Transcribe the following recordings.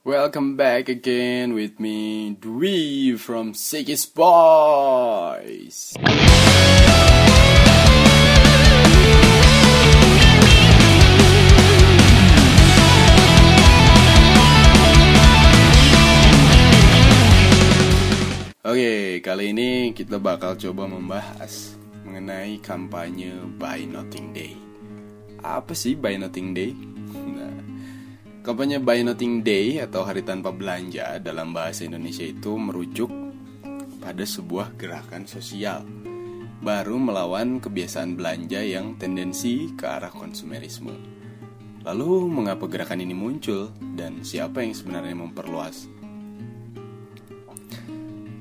Welcome back again with me, Dwi from Sikis Boys. Oke, kali ini kita bakal coba membahas mengenai kampanye Buy Nothing Day. Apa sih Buy Nothing Day? Kampanye Buy Nothing Day atau Hari Tanpa Belanja dalam bahasa Indonesia itu merujuk pada sebuah gerakan sosial baru melawan kebiasaan belanja yang tendensi ke arah konsumerisme. Lalu, mengapa gerakan ini muncul dan siapa yang sebenarnya memperluas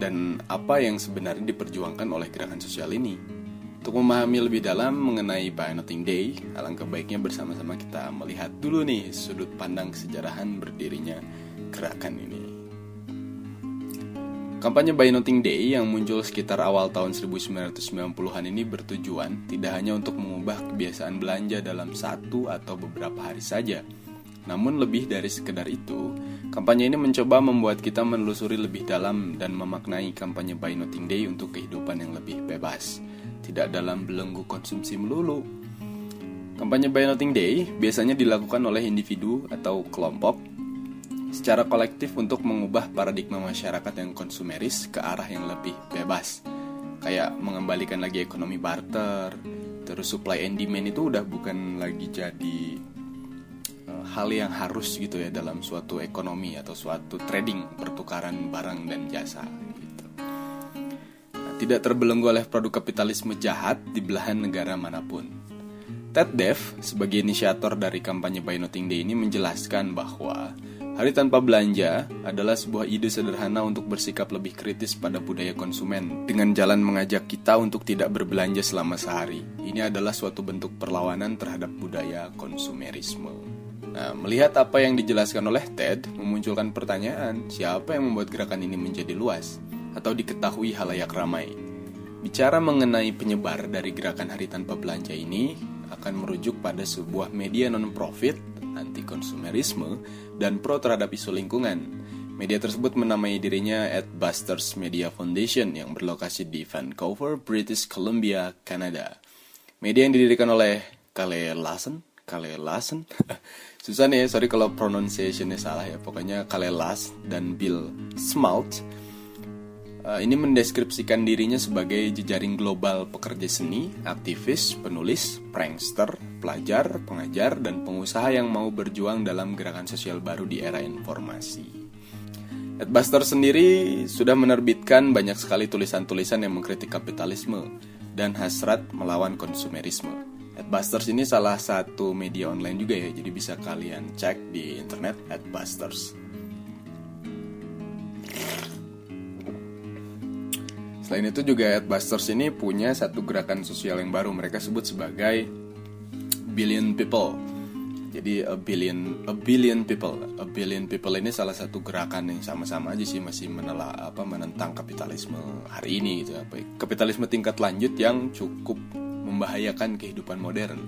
dan apa yang sebenarnya diperjuangkan oleh gerakan sosial ini. Untuk memahami lebih dalam mengenai Buy Nothing Day, alangkah baiknya bersama-sama kita melihat dulu nih sudut pandang kesejarahan berdirinya gerakan ini. Kampanye Buy Nothing Day yang muncul sekitar awal tahun 1990-an ini bertujuan tidak hanya untuk mengubah kebiasaan belanja dalam satu atau beberapa hari saja, namun lebih dari sekedar itu, kampanye ini mencoba membuat kita menelusuri lebih dalam dan memaknai kampanye Buy Nothing Day untuk kehidupan yang lebih bebas, tidak dalam belenggu konsumsi melulu. Kampanye Buy Nothing Day biasanya dilakukan oleh individu atau kelompok secara kolektif untuk mengubah paradigma masyarakat yang konsumeris ke arah yang lebih bebas. Kayak mengembalikan lagi ekonomi barter, terus supply and demand itu udah bukan lagi jadi hal yang harus gitu ya dalam suatu ekonomi atau suatu trading pertukaran barang dan jasa tidak terbelenggu oleh produk kapitalisme jahat di belahan negara mana pun. Ted Dev sebagai inisiator dari kampanye Buy Nothing Day ini menjelaskan bahwa Hari tanpa belanja adalah sebuah ide sederhana untuk bersikap lebih kritis pada budaya konsumen dengan jalan mengajak kita untuk tidak berbelanja selama sehari. Ini adalah suatu bentuk perlawanan terhadap budaya konsumerisme. Nah, melihat apa yang dijelaskan oleh Ted, memunculkan pertanyaan, siapa yang membuat gerakan ini menjadi luas atau diketahui halayak ramai? Bicara mengenai penyebar dari gerakan hari tanpa belanja ini akan merujuk pada sebuah media non-profit anti konsumerisme dan pro terhadap isu lingkungan. Media tersebut menamai dirinya Adbusters Media Foundation yang berlokasi di Vancouver, British Columbia, Kanada. Media yang didirikan oleh Kale Lassen, Kale Lassen. Susah nih, sorry kalau pronunciationnya salah ya. Pokoknya Kale Lass dan Bill Smalt ini mendeskripsikan dirinya sebagai jejaring global pekerja seni, aktivis, penulis, prankster, pelajar, pengajar, dan pengusaha yang mau berjuang dalam gerakan sosial baru di era informasi. Adbuster sendiri sudah menerbitkan banyak sekali tulisan-tulisan yang mengkritik kapitalisme dan hasrat melawan konsumerisme. Adbusters ini salah satu media online juga ya, jadi bisa kalian cek di internet Adbusters. Selain itu juga Adbusters ini punya satu gerakan sosial yang baru mereka sebut sebagai Billion People. Jadi a billion a billion people, a billion people ini salah satu gerakan yang sama-sama aja sih masih menela apa menentang kapitalisme hari ini gitu apa kapitalisme tingkat lanjut yang cukup membahayakan kehidupan modern.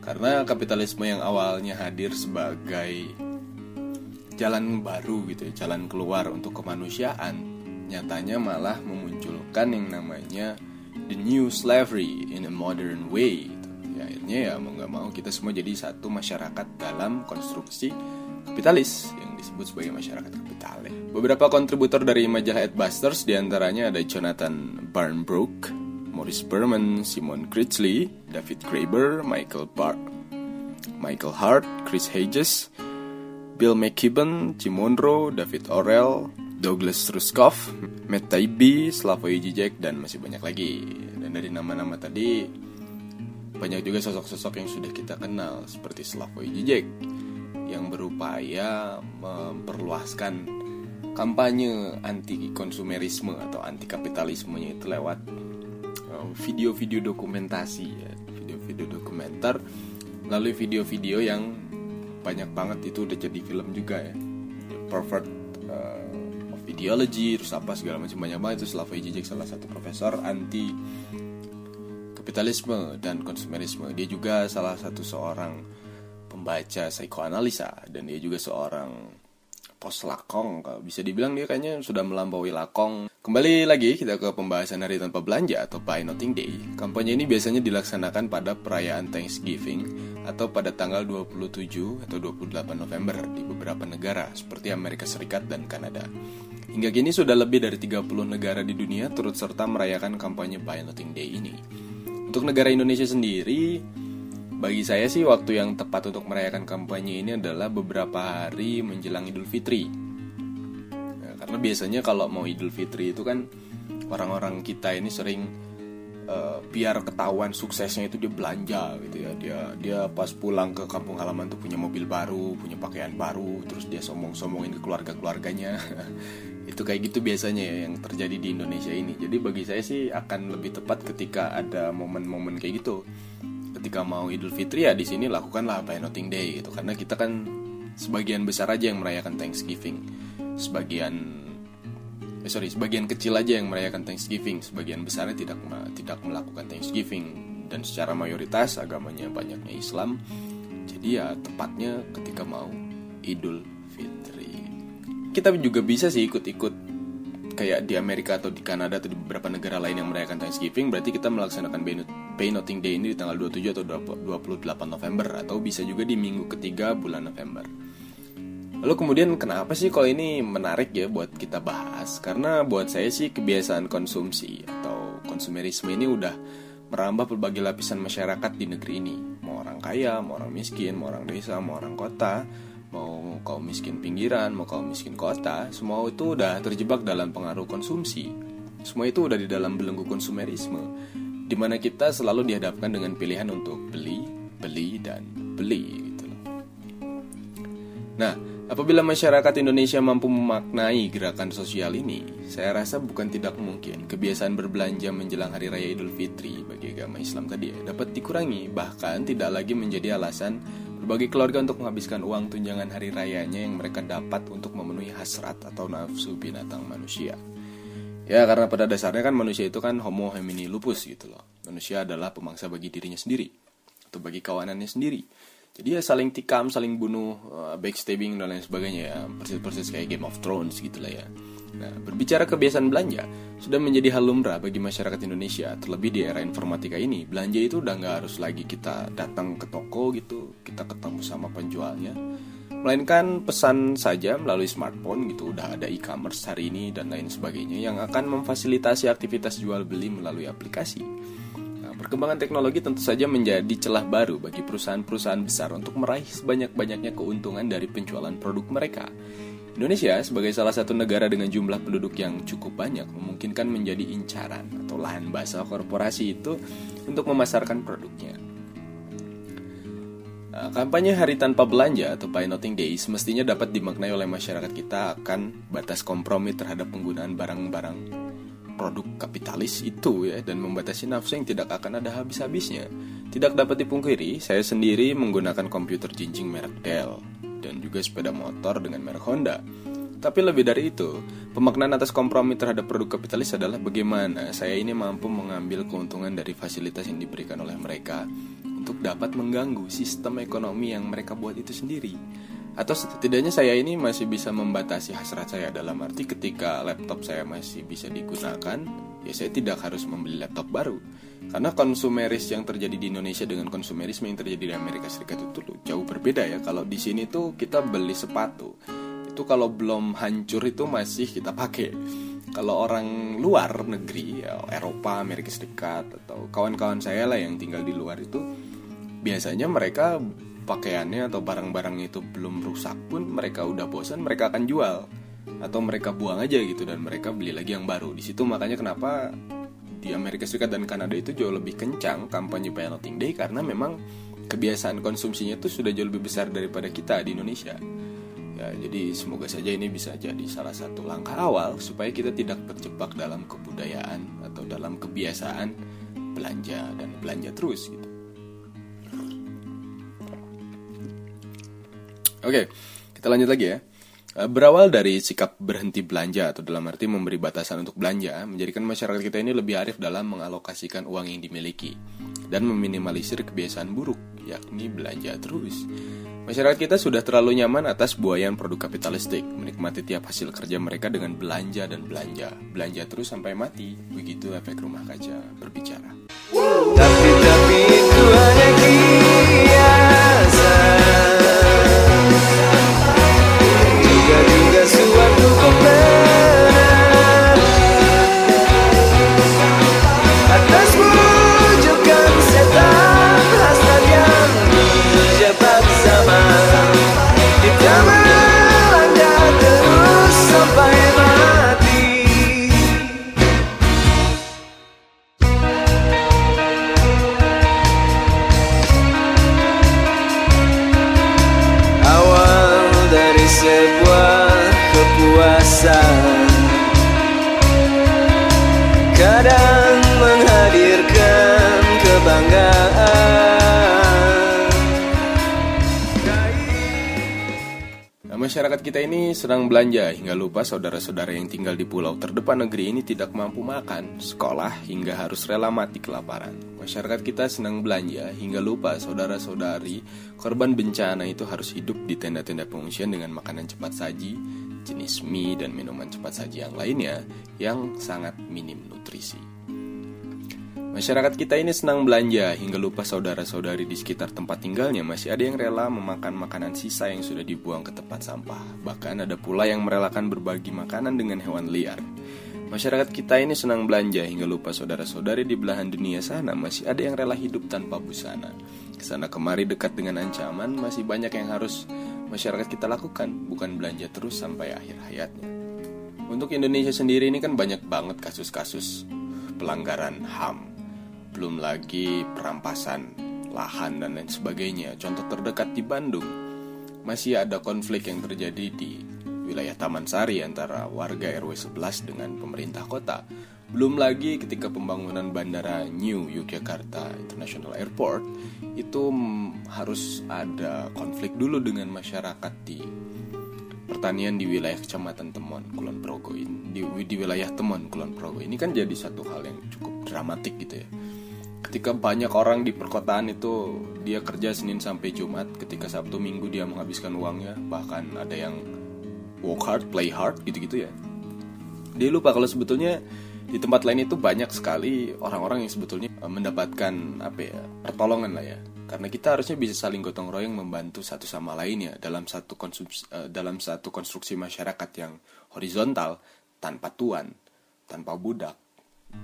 Karena kapitalisme yang awalnya hadir sebagai jalan baru gitu ya, jalan keluar untuk kemanusiaan nyatanya malah memunculkan yang namanya the new slavery in a modern way. Ya akhirnya ya mau nggak mau kita semua jadi satu masyarakat dalam konstruksi kapitalis yang disebut sebagai masyarakat kapitalis beberapa kontributor dari majalah Adbusters di antaranya ada Jonathan Barnbrook Morris Berman, Simon Critchley, David Graeber, Michael Bar Michael Hart, Chris Hedges, Bill McKibben, Jim Monroe, David Orrell, Douglas Ruskoff, Matt Slavoj Žižek, dan masih banyak lagi. Dan dari nama-nama tadi, banyak juga sosok-sosok yang sudah kita kenal, seperti Slavoj Žižek, yang berupaya memperluaskan kampanye anti konsumerisme atau anti kapitalismenya itu lewat video-video dokumentasi ya video-video dokumenter lalu video-video yang banyak banget itu udah jadi film juga ya Perfect uh, of Ideology terus apa segala macam banyak banget. Itu Slavoj Žižek salah satu profesor anti kapitalisme dan konsumerisme. Dia juga salah satu seorang pembaca psikoanalisa dan dia juga seorang pos lakong. Kalau bisa dibilang dia kayaknya sudah melampaui lakong. Kembali lagi kita ke pembahasan hari tanpa belanja atau buy nothing day. Kampanye ini biasanya dilaksanakan pada perayaan Thanksgiving atau pada tanggal 27 atau 28 November di beberapa negara seperti Amerika Serikat dan Kanada hingga kini sudah lebih dari 30 negara di dunia turut serta merayakan kampanye buy nothing day ini untuk negara Indonesia sendiri bagi saya sih waktu yang tepat untuk merayakan kampanye ini adalah beberapa hari menjelang Idul Fitri. Ya, karena biasanya kalau mau Idul Fitri itu kan orang-orang kita ini sering uh, biar ketahuan suksesnya itu dia belanja gitu ya. Dia dia pas pulang ke kampung halaman tuh punya mobil baru, punya pakaian baru, terus dia sombong-sombongin ke keluarga-keluarganya. itu kayak gitu biasanya ya yang terjadi di Indonesia ini. Jadi bagi saya sih akan lebih tepat ketika ada momen-momen kayak gitu. Ketika mau Idul Fitri ya di sini lakukanlah Buy Nothing Day gitu. Karena kita kan sebagian besar aja yang merayakan Thanksgiving. Sebagian eh, sorry sebagian kecil aja yang merayakan Thanksgiving. Sebagian besarnya tidak tidak melakukan Thanksgiving. Dan secara mayoritas agamanya banyaknya Islam. Jadi ya tepatnya ketika mau Idul Fitri kita juga bisa sih ikut-ikut kayak di Amerika atau di Kanada atau di beberapa negara lain yang merayakan Thanksgiving berarti kita melaksanakan Pay Nothing Day ini di tanggal 27 atau 28 November atau bisa juga di minggu ketiga bulan November. Lalu kemudian kenapa sih kalau ini menarik ya buat kita bahas? Karena buat saya sih kebiasaan konsumsi atau konsumerisme ini udah merambah berbagai lapisan masyarakat di negeri ini. Mau orang kaya, mau orang miskin, mau orang desa, mau orang kota mau kaum miskin pinggiran, mau kaum miskin kota, semua itu udah terjebak dalam pengaruh konsumsi. Semua itu udah di dalam belenggu konsumerisme, di mana kita selalu dihadapkan dengan pilihan untuk beli, beli, dan beli gitu Nah, apabila masyarakat Indonesia mampu memaknai gerakan sosial ini, saya rasa bukan tidak mungkin kebiasaan berbelanja menjelang hari raya Idul Fitri bagi agama Islam tadi ya, dapat dikurangi, bahkan tidak lagi menjadi alasan Berbagai keluarga untuk menghabiskan uang tunjangan hari rayanya yang mereka dapat untuk memenuhi hasrat atau nafsu binatang manusia. Ya karena pada dasarnya kan manusia itu kan homo homini lupus gitu loh. Manusia adalah pemangsa bagi dirinya sendiri atau bagi kawanannya sendiri. Jadi ya saling tikam, saling bunuh, uh, backstabbing dan lain sebagainya ya. Persis-persis kayak Game of Thrones gitu lah ya. Nah, berbicara kebiasaan belanja, sudah menjadi hal lumrah bagi masyarakat Indonesia. Terlebih di era informatika ini, belanja itu udah nggak harus lagi kita datang ke toko gitu, kita ketemu sama penjualnya. Melainkan pesan saja melalui smartphone gitu, udah ada e-commerce hari ini dan lain sebagainya yang akan memfasilitasi aktivitas jual beli melalui aplikasi. Perkembangan teknologi tentu saja menjadi celah baru bagi perusahaan-perusahaan besar untuk meraih sebanyak-banyaknya keuntungan dari penjualan produk mereka Indonesia sebagai salah satu negara dengan jumlah penduduk yang cukup banyak memungkinkan menjadi incaran atau lahan basah korporasi itu untuk memasarkan produknya. Nah, kampanye Hari Tanpa Belanja atau Buy Nothing Day semestinya dapat dimaknai oleh masyarakat kita akan batas kompromi terhadap penggunaan barang-barang produk kapitalis itu ya dan membatasi nafsu yang tidak akan ada habis-habisnya. Tidak dapat dipungkiri, saya sendiri menggunakan komputer jinjing merek Dell dan juga sepeda motor dengan merek Honda. Tapi lebih dari itu, pemaknaan atas kompromi terhadap produk kapitalis adalah bagaimana saya ini mampu mengambil keuntungan dari fasilitas yang diberikan oleh mereka untuk dapat mengganggu sistem ekonomi yang mereka buat itu sendiri. Atau setidaknya saya ini masih bisa membatasi hasrat saya dalam arti ketika laptop saya masih bisa digunakan, ya saya tidak harus membeli laptop baru karena konsumeris yang terjadi di Indonesia dengan konsumerisme yang terjadi di Amerika Serikat itu jauh berbeda ya. Kalau di sini tuh kita beli sepatu, itu kalau belum hancur itu masih kita pakai. Kalau orang luar negeri, ya, Eropa, Amerika Serikat atau kawan-kawan saya lah yang tinggal di luar itu biasanya mereka pakaiannya atau barang-barangnya itu belum rusak pun mereka udah bosan mereka akan jual atau mereka buang aja gitu dan mereka beli lagi yang baru. Di situ makanya kenapa di Amerika Serikat dan Kanada itu jauh lebih kencang kampanye Nothing Day karena memang kebiasaan konsumsinya itu sudah jauh lebih besar daripada kita di Indonesia. Ya, jadi semoga saja ini bisa jadi salah satu langkah awal supaya kita tidak terjebak dalam kebudayaan atau dalam kebiasaan belanja dan belanja terus gitu. Oke, kita lanjut lagi ya. Eh, berawal dari sikap berhenti belanja atau dalam arti memberi batasan untuk belanja, menjadikan masyarakat kita ini lebih arif dalam mengalokasikan uang yang dimiliki. dan meminimalisir kebiasaan buruk, yakni belanja terus. Masyarakat kita sudah terlalu nyaman atas buayan produk kapitalistik, menikmati tiap hasil kerja mereka dengan belanja dan belanja. Belanja terus sampai mati, begitu efek rumah kaca berbicara. Masyarakat kita ini senang belanja hingga lupa saudara-saudara yang tinggal di pulau terdepan negeri ini tidak mampu makan, sekolah hingga harus rela mati kelaparan. Masyarakat kita senang belanja hingga lupa saudara-saudari korban bencana itu harus hidup di tenda-tenda pengungsian dengan makanan cepat saji, jenis mie dan minuman cepat saji yang lainnya yang sangat minim nutrisi. Masyarakat kita ini senang belanja hingga lupa saudara-saudari di sekitar tempat tinggalnya masih ada yang rela memakan makanan sisa yang sudah dibuang ke tempat sampah. Bahkan ada pula yang merelakan berbagi makanan dengan hewan liar. Masyarakat kita ini senang belanja hingga lupa saudara-saudari di belahan dunia sana masih ada yang rela hidup tanpa busana. Ke sana kemari dekat dengan ancaman masih banyak yang harus masyarakat kita lakukan, bukan belanja terus sampai akhir hayatnya. Untuk Indonesia sendiri ini kan banyak banget kasus-kasus pelanggaran HAM belum lagi perampasan lahan dan lain sebagainya. Contoh terdekat di Bandung, masih ada konflik yang terjadi di wilayah Taman Sari antara warga RW 11 dengan pemerintah kota. Belum lagi ketika pembangunan bandara New Yogyakarta International Airport itu harus ada konflik dulu dengan masyarakat di pertanian di wilayah Kecamatan Temon Kulon Progo ini di, di wilayah Temon Kulon Progo ini kan jadi satu hal yang cukup dramatik gitu ya ketika banyak orang di perkotaan itu dia kerja Senin sampai Jumat. Ketika Sabtu Minggu dia menghabiskan uangnya. Bahkan ada yang work hard play hard gitu-gitu ya. Dia lupa kalau sebetulnya di tempat lain itu banyak sekali orang-orang yang sebetulnya mendapatkan apa ya pertolongan lah ya. Karena kita harusnya bisa saling gotong royong membantu satu sama lainnya dalam satu konsumsi, dalam satu konstruksi masyarakat yang horizontal tanpa tuan tanpa budak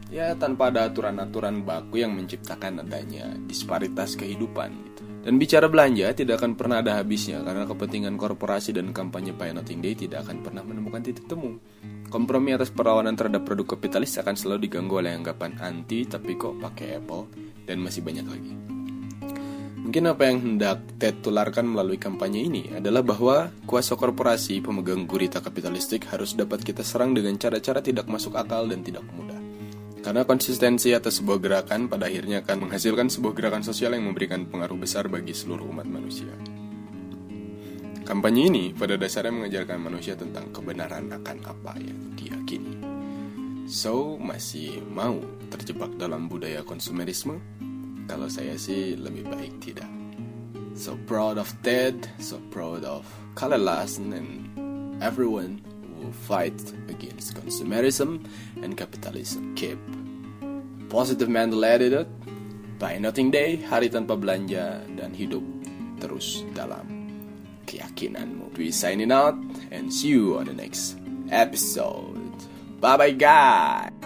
ya tanpa ada aturan-aturan baku yang menciptakan adanya disparitas kehidupan gitu. Dan bicara belanja tidak akan pernah ada habisnya karena kepentingan korporasi dan kampanye Buy Nothing Day tidak akan pernah menemukan titik temu. Kompromi atas perlawanan terhadap produk kapitalis akan selalu diganggu oleh anggapan anti tapi kok pakai Apple dan masih banyak lagi. Mungkin apa yang hendak Ted tularkan melalui kampanye ini adalah bahwa kuasa korporasi pemegang gurita kapitalistik harus dapat kita serang dengan cara-cara tidak masuk akal dan tidak mudah. Karena konsistensi atas sebuah gerakan pada akhirnya akan menghasilkan sebuah gerakan sosial yang memberikan pengaruh besar bagi seluruh umat manusia. Kampanye ini pada dasarnya mengajarkan manusia tentang kebenaran akan apa yang diyakini. So, masih mau terjebak dalam budaya konsumerisme? Kalau saya sih lebih baik tidak. So proud of Ted, so proud of Kalle Larsen and everyone fight against consumerism and capitalism. Keep positive mental attitude, buy nothing day, hari tanpa belanja, dan hidup terus dalam keyakinanmu. We signing out and see you on the next episode. Bye bye guys.